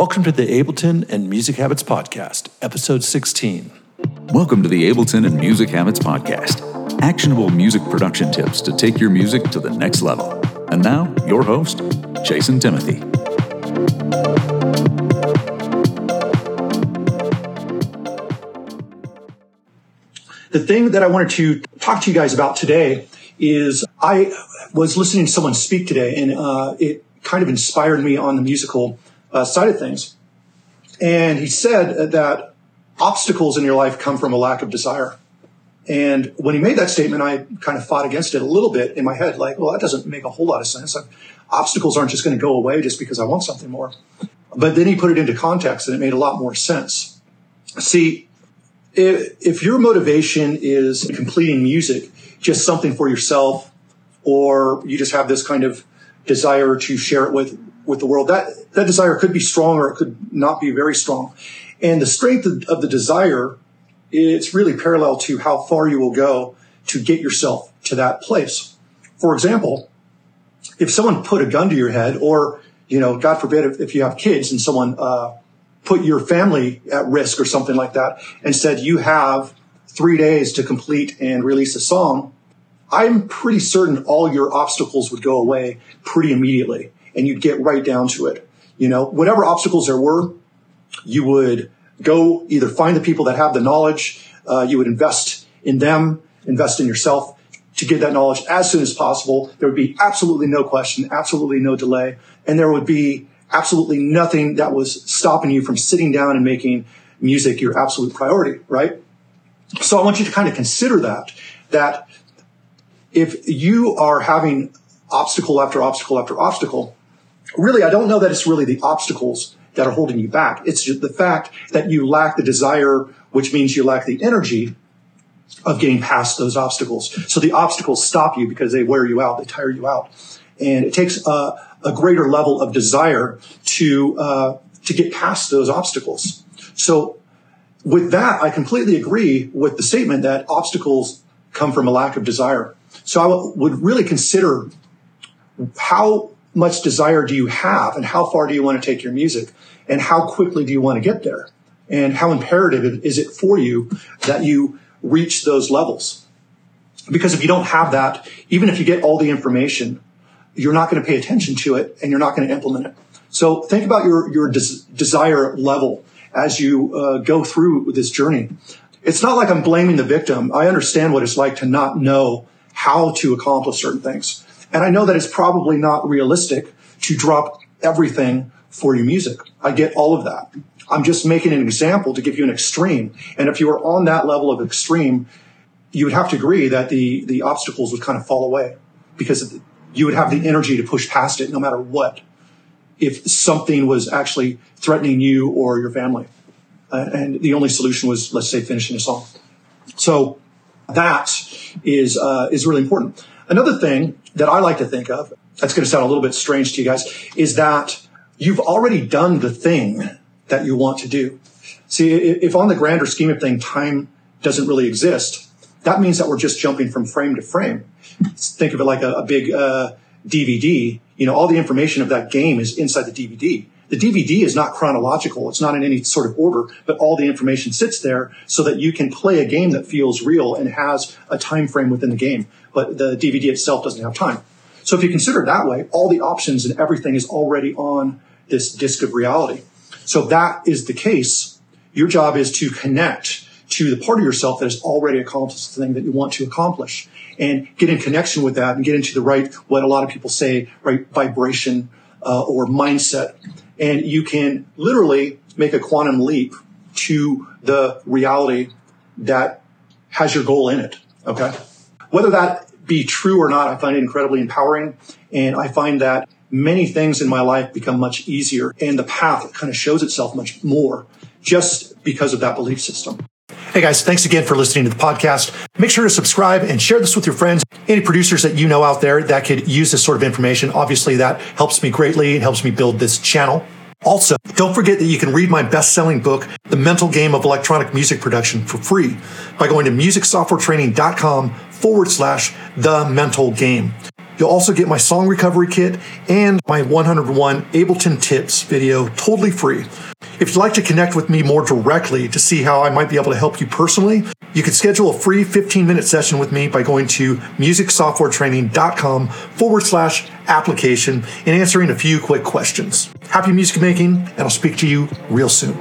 Welcome to the Ableton and Music Habits Podcast, episode 16. Welcome to the Ableton and Music Habits Podcast actionable music production tips to take your music to the next level. And now, your host, Jason Timothy. The thing that I wanted to talk to you guys about today is I was listening to someone speak today, and uh, it kind of inspired me on the musical uh, side of things. And he said that obstacles in your life come from a lack of desire. And when he made that statement, I kind of fought against it a little bit in my head, like, well, that doesn't make a whole lot of sense. obstacles aren't just going to go away just because I want something more. But then he put it into context and it made a lot more sense. See, if, if your motivation is completing music, just something for yourself, or you just have this kind of desire to share it with with the world. That that desire could be strong or it could not be very strong. And the strength of, of the desire, it's really parallel to how far you will go to get yourself to that place. For example, if someone put a gun to your head, or you know, God forbid, if, if you have kids and someone uh, put your family at risk or something like that, and said you have three days to complete and release a song, I'm pretty certain all your obstacles would go away pretty immediately and you'd get right down to it. You know, whatever obstacles there were, you would go either find the people that have the knowledge, uh, you would invest in them, invest in yourself to get that knowledge as soon as possible. There would be absolutely no question, absolutely no delay, and there would be absolutely nothing that was stopping you from sitting down and making music your absolute priority, right? So I want you to kind of consider that, that if you are having obstacle after obstacle after obstacle, really, I don't know that it's really the obstacles that are holding you back. It's the fact that you lack the desire, which means you lack the energy of getting past those obstacles. So the obstacles stop you because they wear you out, they tire you out. And it takes a, a greater level of desire to, uh, to get past those obstacles. So with that, I completely agree with the statement that obstacles come from a lack of desire. So I w- would really consider how much desire do you have and how far do you want to take your music and how quickly do you want to get there? And how imperative is it for you that you reach those levels? Because if you don't have that even if you get all the information you're not going to pay attention to it and you're not going to implement it. So think about your your des- desire level as you uh, go through this journey. It's not like i'm blaming the victim. I understand what it's like to not know how to accomplish certain things and I know that it's probably not realistic to drop everything for your music. I get all of that. I'm just making an example to give you an extreme. And if you were on that level of extreme, you would have to agree that the, the obstacles would kind of fall away because you would have the energy to push past it no matter what. If something was actually threatening you or your family. Uh, and the only solution was, let's say, finishing a song. So that is, uh, is really important. Another thing that I like to think of, that's going to sound a little bit strange to you guys, is that you've already done the thing that you want to do. See, if on the grander scheme of thing, time doesn't really exist, that means that we're just jumping from frame to frame. Think of it like a, a big uh, DVD. You know, all the information of that game is inside the DVD. The DVD is not chronological. It's not in any sort of order, but all the information sits there so that you can play a game that feels real and has a time frame within the game. But the DVD itself doesn't have time. So if you consider it that way, all the options and everything is already on this disk of reality. So if that is the case, your job is to connect to the part of yourself that has already accomplished the thing that you want to accomplish and get in connection with that and get into the right, what a lot of people say, right vibration uh, or mindset and you can literally make a quantum leap to the reality that has your goal in it. Okay. Whether that be true or not, I find it incredibly empowering. And I find that many things in my life become much easier and the path kind of shows itself much more just because of that belief system. Hey guys, thanks again for listening to the podcast. Make sure to subscribe and share this with your friends. Any producers that you know out there that could use this sort of information, obviously that helps me greatly. It helps me build this channel. Also, don't forget that you can read my best selling book, The Mental Game of Electronic Music Production, for free by going to musicsoftwaretraining.com forward slash the mental game. You'll also get my song recovery kit and my 101 Ableton tips video totally free. If you'd like to connect with me more directly to see how I might be able to help you personally, you can schedule a free 15 minute session with me by going to musicsoftwaretraining.com forward slash application and answering a few quick questions. Happy music making, and I'll speak to you real soon.